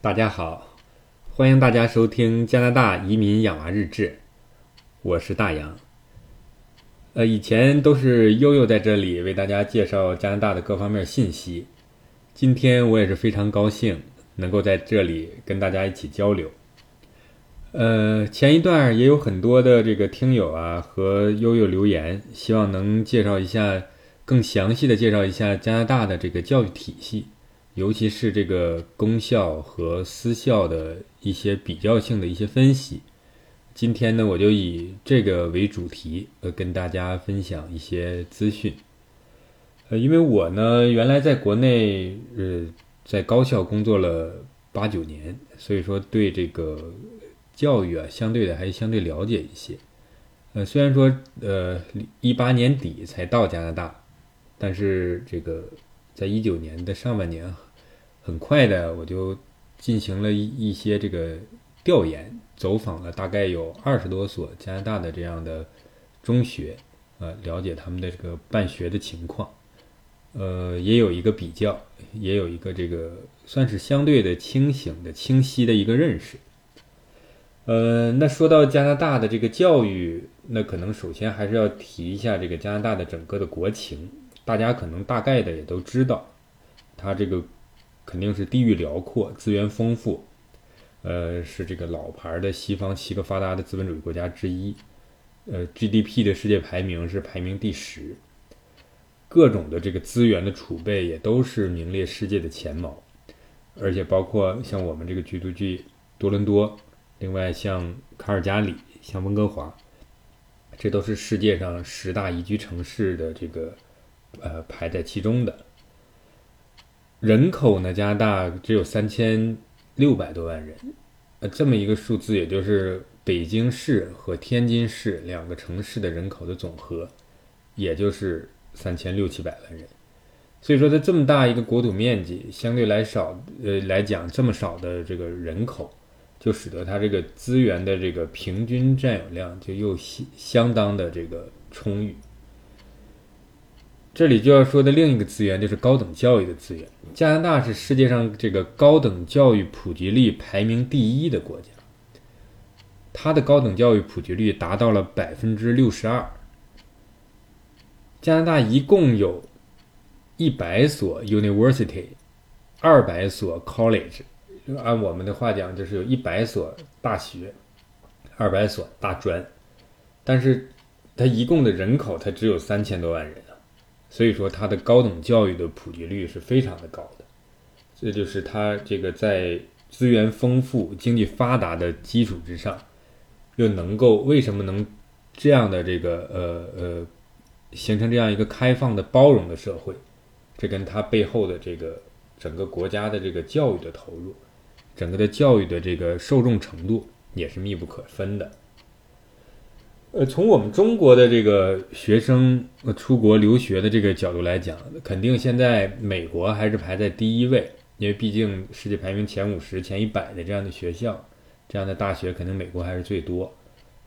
大家好，欢迎大家收听加拿大移民养娃日志，我是大洋。呃，以前都是悠悠在这里为大家介绍加拿大的各方面信息，今天我也是非常高兴能够在这里跟大家一起交流。呃，前一段也有很多的这个听友啊和悠悠留言，希望能介绍一下更详细的介绍一下加拿大的这个教育体系。尤其是这个公校和私校的一些比较性的一些分析，今天呢，我就以这个为主题，呃，跟大家分享一些资讯。呃，因为我呢，原来在国内，呃，在高校工作了八九年，所以说对这个教育啊，相对的还相对了解一些。呃，虽然说，呃，一八年底才到加拿大，但是这个在一九年的上半年。很快的，我就进行了一些这个调研，走访了大概有二十多所加拿大的这样的中学，呃，了解他们的这个办学的情况，呃，也有一个比较，也有一个这个算是相对的清醒的、清晰的一个认识。呃，那说到加拿大的这个教育，那可能首先还是要提一下这个加拿大的整个的国情，大家可能大概的也都知道，它这个。肯定是地域辽阔，资源丰富，呃，是这个老牌的西方七个发达的资本主义国家之一，呃，GDP 的世界排名是排名第十，各种的这个资源的储备也都是名列世界的前茅，而且包括像我们这个居住地多伦多，另外像卡尔加里、像温哥华，这都是世界上十大宜居城市的这个呃排在其中的。人口呢？加拿大只有三千六百多万人，呃，这么一个数字，也就是北京市和天津市两个城市的人口的总和，也就是三千六七百万人。所以说，在这么大一个国土面积，相对来少，呃，来讲这么少的这个人口，就使得它这个资源的这个平均占有量就又相相当的这个充裕。这里就要说的另一个资源就是高等教育的资源。加拿大是世界上这个高等教育普及率排名第一的国家，它的高等教育普及率达到了百分之六十二。加拿大一共有一百所 university，二百所 college，按我们的话讲，就是有一百所大学，二百所大专，但是它一共的人口它只有三千多万人。所以说，它的高等教育的普及率是非常的高的，这就是它这个在资源丰富、经济发达的基础之上，又能够为什么能这样的这个呃呃形成这样一个开放的、包容的社会？这跟它背后的这个整个国家的这个教育的投入，整个的教育的这个受众程度也是密不可分的。呃，从我们中国的这个学生出国留学的这个角度来讲，肯定现在美国还是排在第一位，因为毕竟世界排名前五十、前一百的这样的学校、这样的大学，肯定美国还是最多。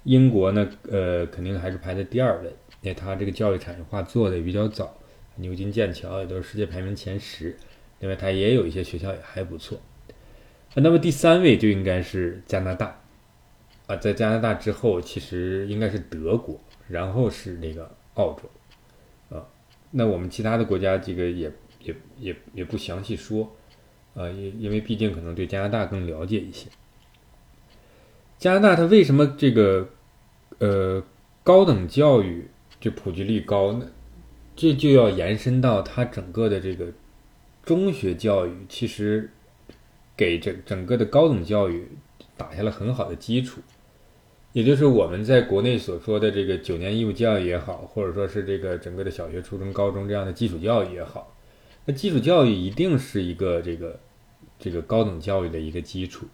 英国呢，呃，肯定还是排在第二位，因为它这个教育产业化做的比较早，牛津、剑桥也都是世界排名前十。另外，它也有一些学校也还不错。那么第三位就应该是加拿大。啊，在加拿大之后，其实应该是德国，然后是那个澳洲，啊，那我们其他的国家这个也也也也不详细说，啊，因因为毕竟可能对加拿大更了解一些。加拿大它为什么这个呃高等教育这普及率高呢？这就要延伸到它整个的这个中学教育，其实给整整个的高等教育打下了很好的基础。也就是我们在国内所说的这个九年义务教育也好，或者说是这个整个的小学、初中、高中这样的基础教育也好，那基础教育一定是一个这个这个高等教育的一个基础。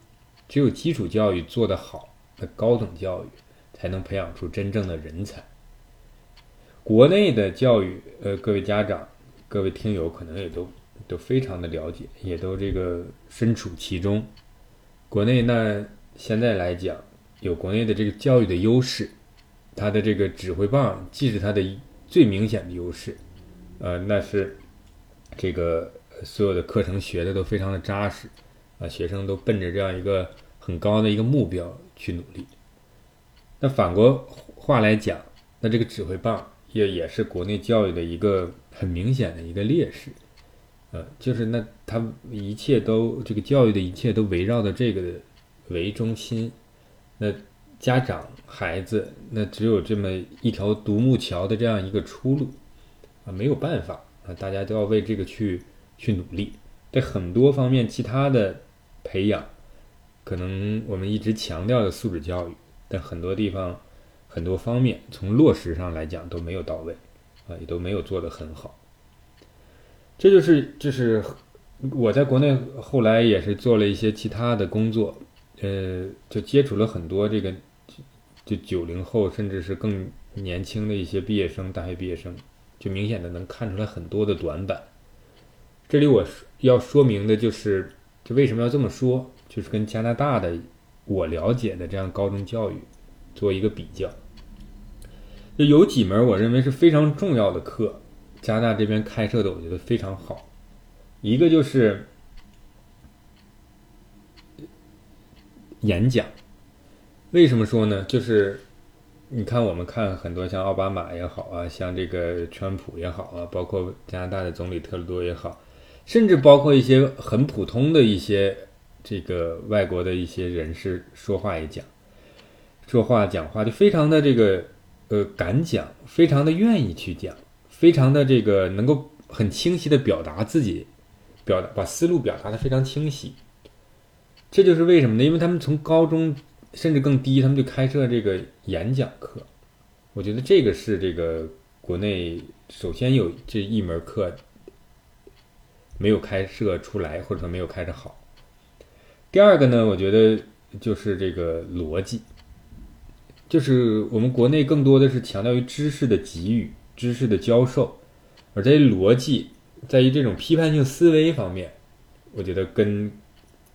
只有基础教育做得好，那高等教育才能培养出真正的人才。国内的教育，呃，各位家长、各位听友可能也都都非常的了解，也都这个身处其中。国内那现在来讲。有国内的这个教育的优势，它的这个指挥棒既是它的最明显的优势，呃，那是这个所有的课程学的都非常的扎实，啊，学生都奔着这样一个很高的一个目标去努力。那反过话来讲，那这个指挥棒也也是国内教育的一个很明显的一个劣势，呃，就是那他一切都这个教育的一切都围绕着这个为中心，那家长孩子那只有这么一条独木桥的这样一个出路啊，没有办法啊，大家都要为这个去去努力，在很多方面其他的培养，可能我们一直强调的素质教育。但很多地方、很多方面，从落实上来讲都没有到位，啊，也都没有做得很好。这就是，这是我在国内后来也是做了一些其他的工作，呃，就接触了很多这个就九零后，甚至是更年轻的一些毕业生、大学毕业生，就明显的能看出来很多的短板。这里我要说明的就是，就为什么要这么说，就是跟加拿大的。我了解的这样高中教育，做一个比较，就有几门我认为是非常重要的课，加拿大这边开设的，我觉得非常好。一个就是演讲，为什么说呢？就是你看，我们看很多像奥巴马也好啊，像这个川普也好啊，包括加拿大的总理特鲁多也好，甚至包括一些很普通的一些。这个外国的一些人士说话也讲，说话讲话就非常的这个呃敢讲，非常的愿意去讲，非常的这个能够很清晰的表达自己，表达把思路表达的非常清晰。这就是为什么呢？因为他们从高中甚至更低，他们就开设这个演讲课。我觉得这个是这个国内首先有这一门课没有开设出来，或者说没有开设好。第二个呢，我觉得就是这个逻辑，就是我们国内更多的是强调于知识的给予、知识的教授，而在于逻辑，在于这种批判性思维方面，我觉得跟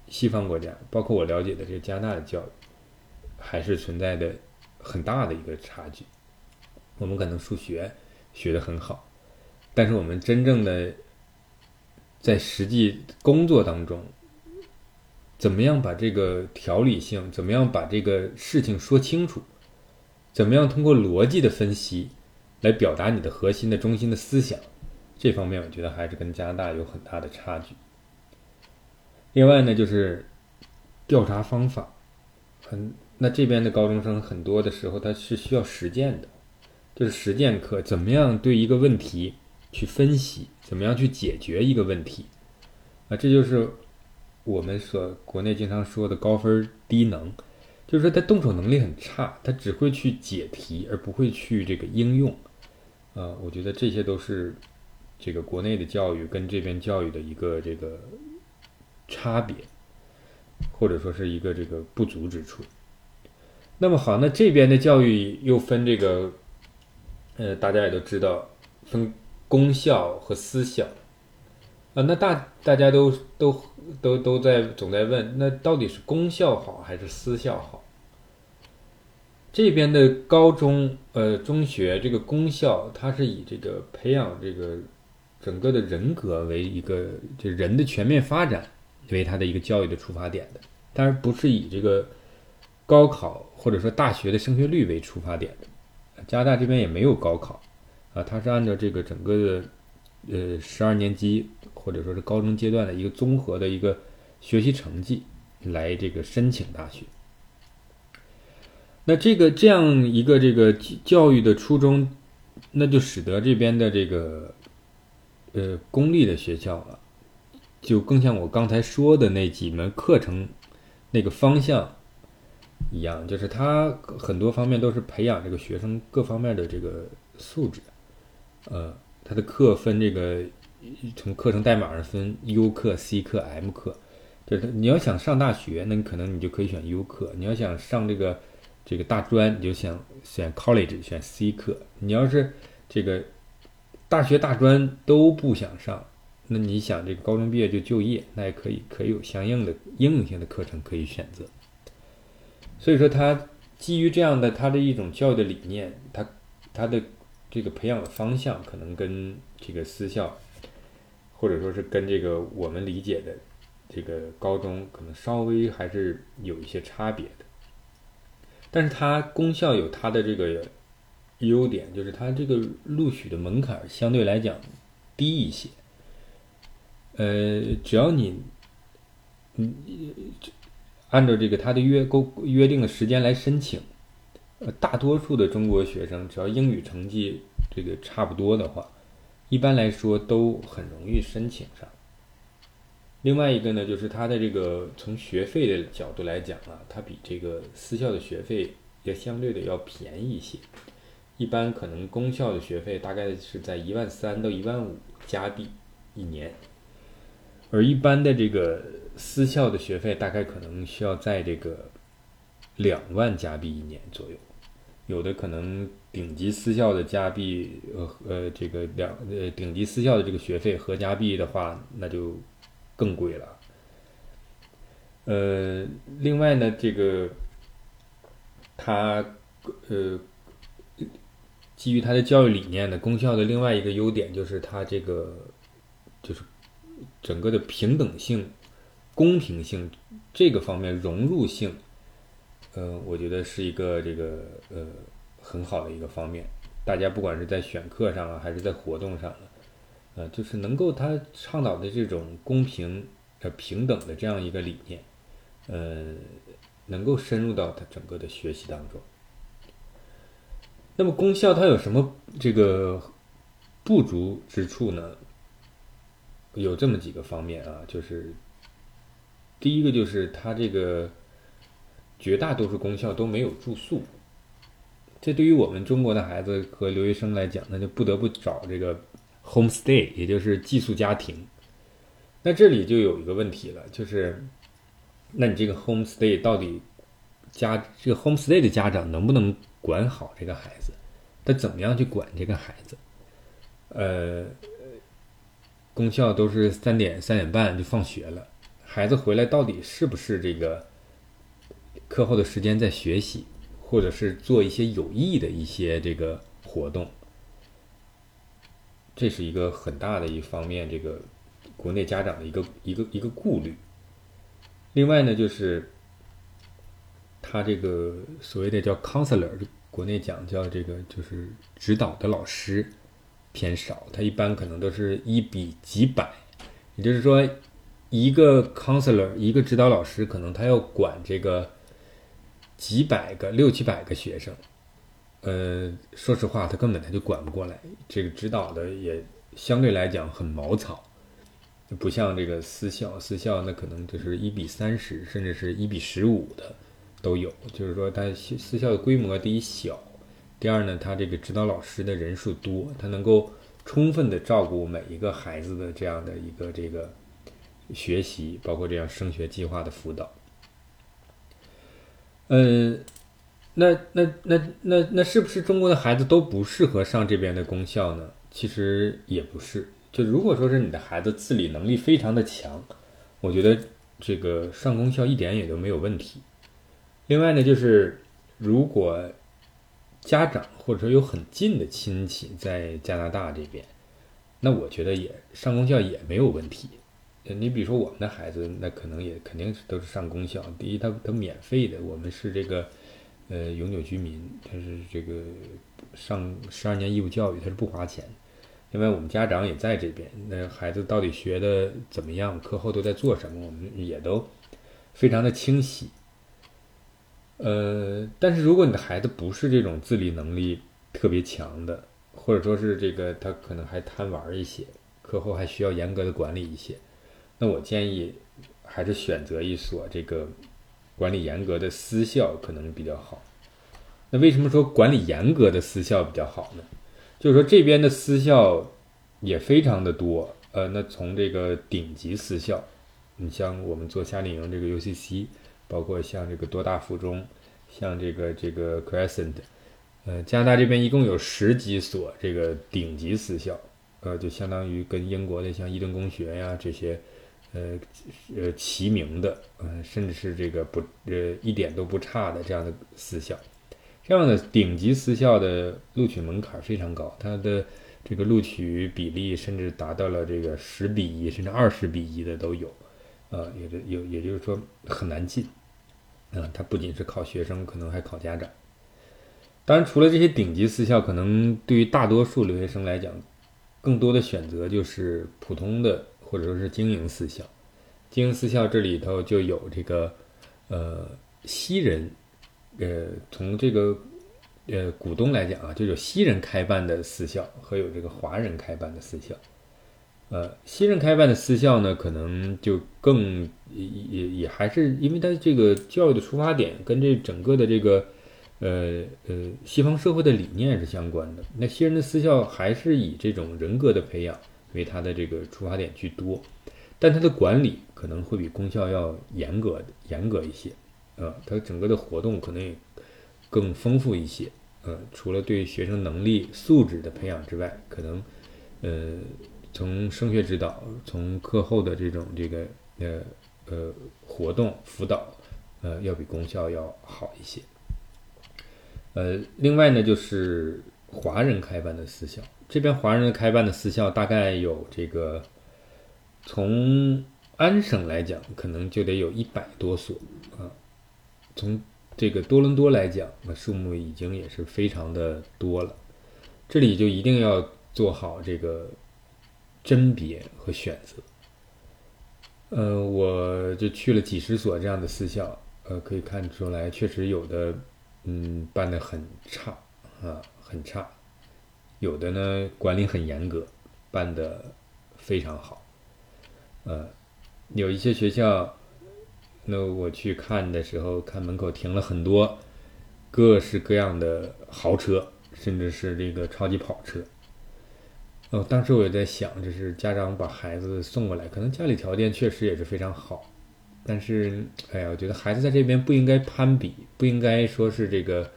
西方国家，包括我了解的这个加拿大的教育，还是存在的很大的一个差距。我们可能数学学的很好，但是我们真正的在实际工作当中。怎么样把这个条理性，怎么样把这个事情说清楚，怎么样通过逻辑的分析来表达你的核心的中心的思想，这方面我觉得还是跟加拿大有很大的差距。另外呢，就是调查方法，很那这边的高中生很多的时候他是需要实践的，就是实践课，怎么样对一个问题去分析，怎么样去解决一个问题，啊，这就是。我们所国内经常说的高分低能，就是说他动手能力很差，他只会去解题，而不会去这个应用。啊，我觉得这些都是这个国内的教育跟这边教育的一个这个差别，或者说是一个这个不足之处。那么好，那这边的教育又分这个，呃，大家也都知道，分公校和私校。啊，那大大家都都都都在总在问，那到底是公校好还是私校好？这边的高中呃中学这个公校，它是以这个培养这个整个的人格为一个就人的全面发展为他的一个教育的出发点的，当然不是以这个高考或者说大学的升学率为出发点的。加拿大这边也没有高考啊，它是按照这个整个的呃十二年级。或者说是高中阶段的一个综合的一个学习成绩来这个申请大学。那这个这样一个这个教育的初衷，那就使得这边的这个呃公立的学校啊，就更像我刚才说的那几门课程那个方向一样，就是它很多方面都是培养这个学生各方面的这个素质。呃，它的课分这个。从课程代码上分 U 课、C 课、M 课，就是你要想上大学，那你可能你就可以选 U 课；你要想上这个这个大专，你就想选 College 选 C 课。你要是这个大学、大专都不想上，那你想这个高中毕业就就业，那也可以，可以有相应的应用性的课程可以选择。所以说，他基于这样的他的一种教育的理念，他他的这个培养的方向可能跟这个私校。或者说是跟这个我们理解的这个高中可能稍微还是有一些差别的，但是它功效有它的这个优点，就是它这个录取的门槛相对来讲低一些。呃，只要你，嗯，按照这个他的约沟约定的时间来申请，呃，大多数的中国学生只要英语成绩这个差不多的话，一般来说都很容易申请上。另外一个呢，就是它的这个从学费的角度来讲啊，它比这个私校的学费要相对的要便宜一些。一般可能公校的学费大概是在一万三到一万五加币一年，而一般的这个私校的学费大概可能需要在这个两万加币一年左右。有的可能顶级私校的加币，呃呃，这个两呃顶级私校的这个学费合加币的话，那就。更贵了，呃，另外呢，这个它呃，基于它的教育理念呢，公校的另外一个优点就是它这个就是整个的平等性、公平性这个方面融入性，呃，我觉得是一个这个呃很好的一个方面。大家不管是在选课上啊，还是在活动上。呃，就是能够他倡导的这种公平、呃平等的这样一个理念，呃，能够深入到他整个的学习当中。那么功效它有什么这个不足之处呢？有这么几个方面啊，就是第一个就是它这个绝大多数功效都没有住宿，这对于我们中国的孩子和留学生来讲，那就不得不找这个。Homestay，也就是寄宿家庭，那这里就有一个问题了，就是，那你这个 Homestay 到底家这个 Homestay 的家长能不能管好这个孩子？他怎么样去管这个孩子？呃，公校都是三点三点半就放学了，孩子回来到底是不是这个课后的时间在学习，或者是做一些有益的一些这个活动？这是一个很大的一方面，这个国内家长的一个一个一个顾虑。另外呢，就是他这个所谓的叫 counselor，国内讲叫这个就是指导的老师偏少，他一般可能都是一比几百，也就是说，一个 counselor 一个指导老师可能他要管这个几百个六七百个学生。呃，说实话，他根本他就管不过来，这个指导的也相对来讲很毛草，不像这个私校，私校那可能就是一比三十，甚至是一比十五的都有。就是说，他私校的规模第一小，第二呢，他这个指导老师的人数多，他能够充分的照顾每一个孩子的这样的一个这个学习，包括这样升学计划的辅导。嗯。那那那那那是不是中国的孩子都不适合上这边的公校呢？其实也不是。就如果说是你的孩子自理能力非常的强，我觉得这个上公校一点也都没有问题。另外呢，就是如果家长或者说有很近的亲戚在加拿大这边，那我觉得也上公校也没有问题。你比如说我们的孩子，那可能也肯定是都是上公校。第一，他他免费的，我们是这个。呃，永久居民他是这个上十二年义务教育，他是不花钱。另外，我们家长也在这边，那孩子到底学的怎么样，课后都在做什么，我们也都非常的清晰。呃，但是如果你的孩子不是这种自理能力特别强的，或者说是这个他可能还贪玩一些，课后还需要严格的管理一些，那我建议还是选择一所这个。管理严格的私校可能比较好。那为什么说管理严格的私校比较好呢？就是说这边的私校也非常的多。呃，那从这个顶级私校，你像我们做夏令营这个 UCC，包括像这个多大附中，像这个这个 Crescent，呃，加拿大这边一共有十几所这个顶级私校，呃，就相当于跟英国的像伊顿公学呀这些。呃，呃，齐名的，呃，甚至是这个不，呃，一点都不差的这样的私校，这样的顶级私校的录取门槛非常高，它的这个录取比例甚至达到了这个十比一，甚至二十比一的都有，呃，也就有也就是说很难进，啊，它不仅是考学生，可能还考家长。当然，除了这些顶级私校，可能对于大多数留学生来讲，更多的选择就是普通的或者说是经营私校。经营私校这里头就有这个，呃，西人，呃，从这个呃股东来讲啊，就有西人开办的私校和有这个华人开办的私校。呃，新人开办的私校呢，可能就更也也也还是因为它这个教育的出发点跟这整个的这个。呃呃，西方社会的理念是相关的。那新人的私校还是以这种人格的培养为他的这个出发点居多，但他的管理可能会比公校要严格严格一些。呃，他整个的活动可能也更丰富一些。呃，除了对学生能力素质的培养之外，可能呃从升学指导、从课后的这种这个呃呃活动辅导，呃要比公校要好一些。呃，另外呢，就是华人开办的私校，这边华人开办的私校大概有这个，从安省来讲，可能就得有一百多所啊。从这个多伦多来讲，那数目已经也是非常的多了。这里就一定要做好这个甄别和选择。呃，我就去了几十所这样的私校，呃，可以看出来，确实有的。嗯，办的很差啊，很差。有的呢，管理很严格，办的非常好。呃，有一些学校，那我去看的时候，看门口停了很多各式各样的豪车，甚至是这个超级跑车。哦，当时我也在想，就是家长把孩子送过来，可能家里条件确实也是非常好。但是，哎呀，我觉得孩子在这边不应该攀比，不应该说是这个，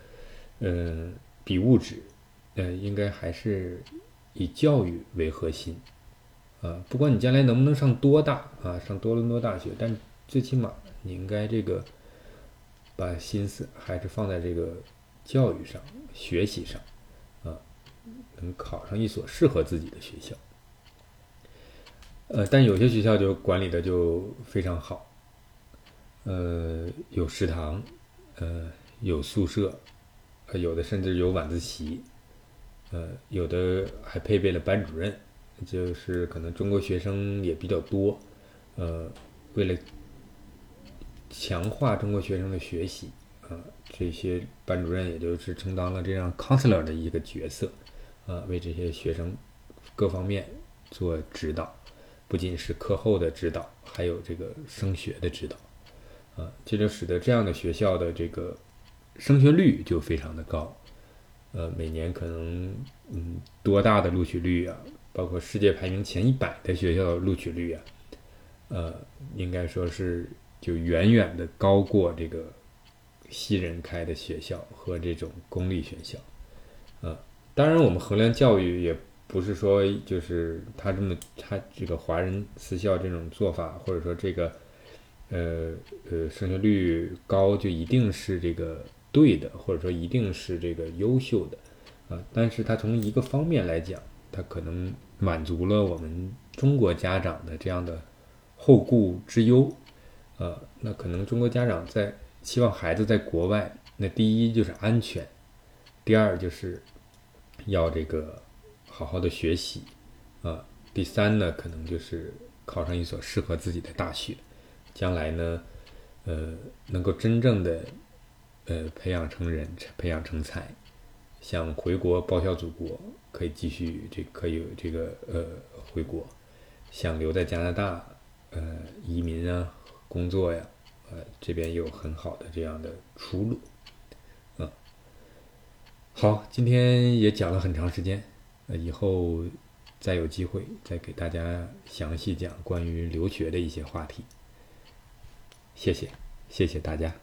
呃，比物质，呃，应该还是以教育为核心，啊，不管你将来能不能上多大啊，上多伦多大学，但最起码你应该这个把心思还是放在这个教育上、学习上，能考上一所适合自己的学校，呃，但有些学校就管理的就非常好。呃，有食堂，呃，有宿舍，呃，有的甚至有晚自习，呃，有的还配备了班主任，就是可能中国学生也比较多，呃，为了强化中国学生的学习，啊，这些班主任也就是充当了这样 counselor 的一个角色，啊，为这些学生各方面做指导，不仅是课后的指导，还有这个升学的指导。啊，这就使得这样的学校的这个升学率就非常的高，呃，每年可能嗯多大的录取率啊，包括世界排名前一百的学校录取率啊，呃，应该说是就远远的高过这个西人开的学校和这种公立学校，啊，当然我们衡量教育也不是说就是他这么他这个华人私校这种做法，或者说这个。呃呃，升学率高就一定是这个对的，或者说一定是这个优秀的啊。但是它从一个方面来讲，它可能满足了我们中国家长的这样的后顾之忧啊。那可能中国家长在希望孩子在国外，那第一就是安全，第二就是要这个好好的学习。啊，第三呢，可能就是考上一所适合自己的大学。将来呢，呃，能够真正的，呃，培养成人，培养成才，想回国报效祖国，可以继续这可以这个呃回国；想留在加拿大，呃，移民啊，工作呀，呃，这边有很好的这样的出路，好，今天也讲了很长时间，呃，以后再有机会再给大家详细讲关于留学的一些话题。谢谢，谢谢大家。